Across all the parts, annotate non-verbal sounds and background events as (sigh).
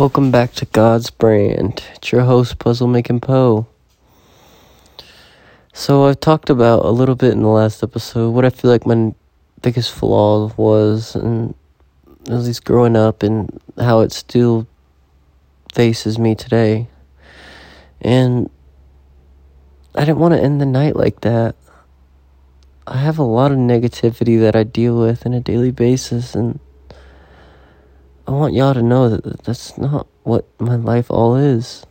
Welcome back to God's Brand. It's your host, Puzzle Making Poe. So, I've talked about a little bit in the last episode what I feel like my biggest flaw was, and at least growing up, and how it still faces me today. And I didn't want to end the night like that. I have a lot of negativity that I deal with on a daily basis, and I want y'all to know that that's not what my life all is.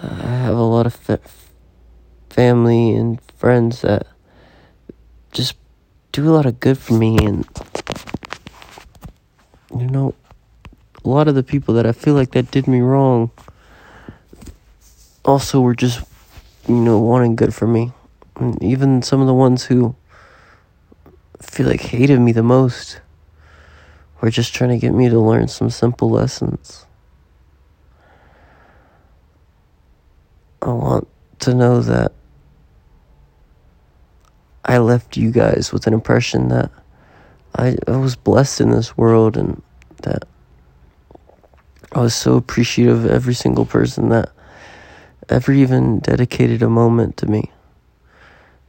I have a lot of fa- family and friends that just do a lot of good for me, and you know, a lot of the people that I feel like that did me wrong also were just, you know, wanting good for me. And even some of the ones who feel like hated me the most or just trying to get me to learn some simple lessons. I want to know that I left you guys with an impression that I, I was blessed in this world and that I was so appreciative of every single person that ever even dedicated a moment to me.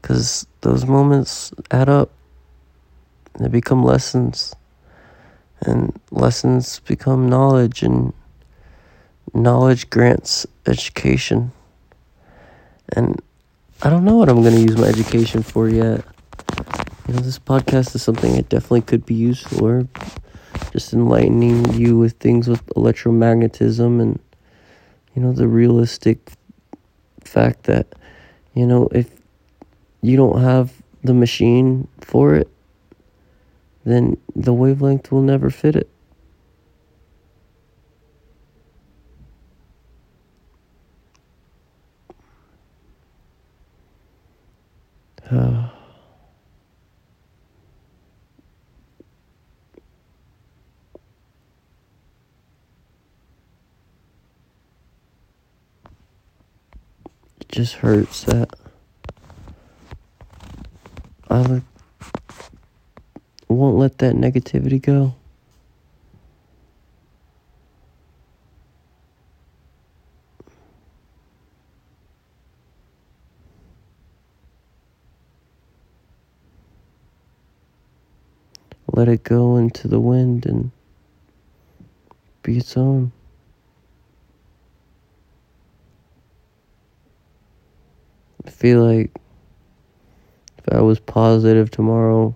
Because those moments add up, they become lessons and lessons become knowledge and knowledge grants education. And i don't know what i'm going to use my education for yet. You know this podcast is something it definitely could be used for. Just enlightening you with things with electromagnetism and you know the realistic fact that you know if you don't have the machine for it then the wavelength will never fit it. Uh, (sighs) it just hurts that I look let that negativity go. Let it go into the wind and be its own. I feel like if I was positive tomorrow,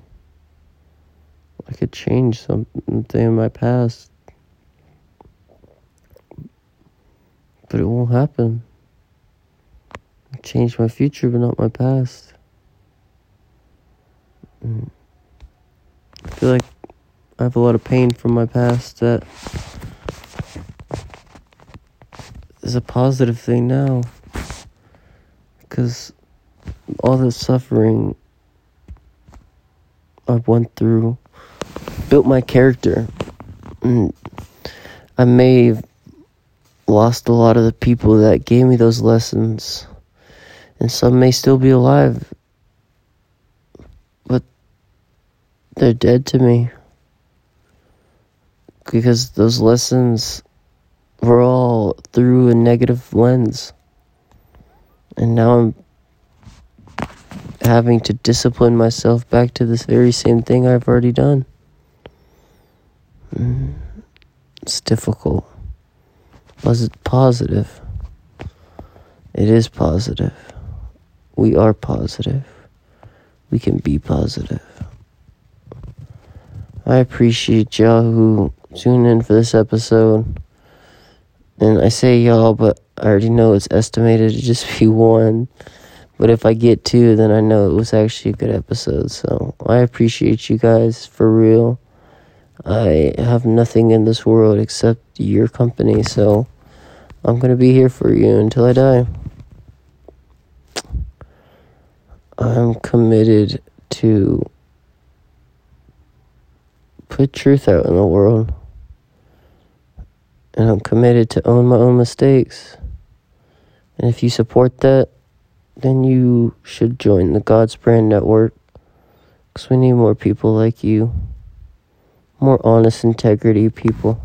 I could change something in my past. But it won't happen. I change my future, but not my past. Mm. I feel like I have a lot of pain from my past that is a positive thing now. Because all the suffering I went through built my character. I may have lost a lot of the people that gave me those lessons, and some may still be alive, but they're dead to me because those lessons were all through a negative lens. And now I'm having to discipline myself back to this very same thing I've already done. Mm, it's difficult. Was it positive? It is positive. We are positive. We can be positive. I appreciate y'all who tune in for this episode. And I say y'all, but I already know it's estimated to just (laughs) be one. But if I get two, then I know it was actually a good episode. So I appreciate you guys for real. I have nothing in this world except your company, so I'm to be here for you until I die. I'm committed to put truth out in the world. And I'm committed to own my own mistakes. And if you support that, then you should join the God's Brand Network. Because we need more people like you more honest integrity people.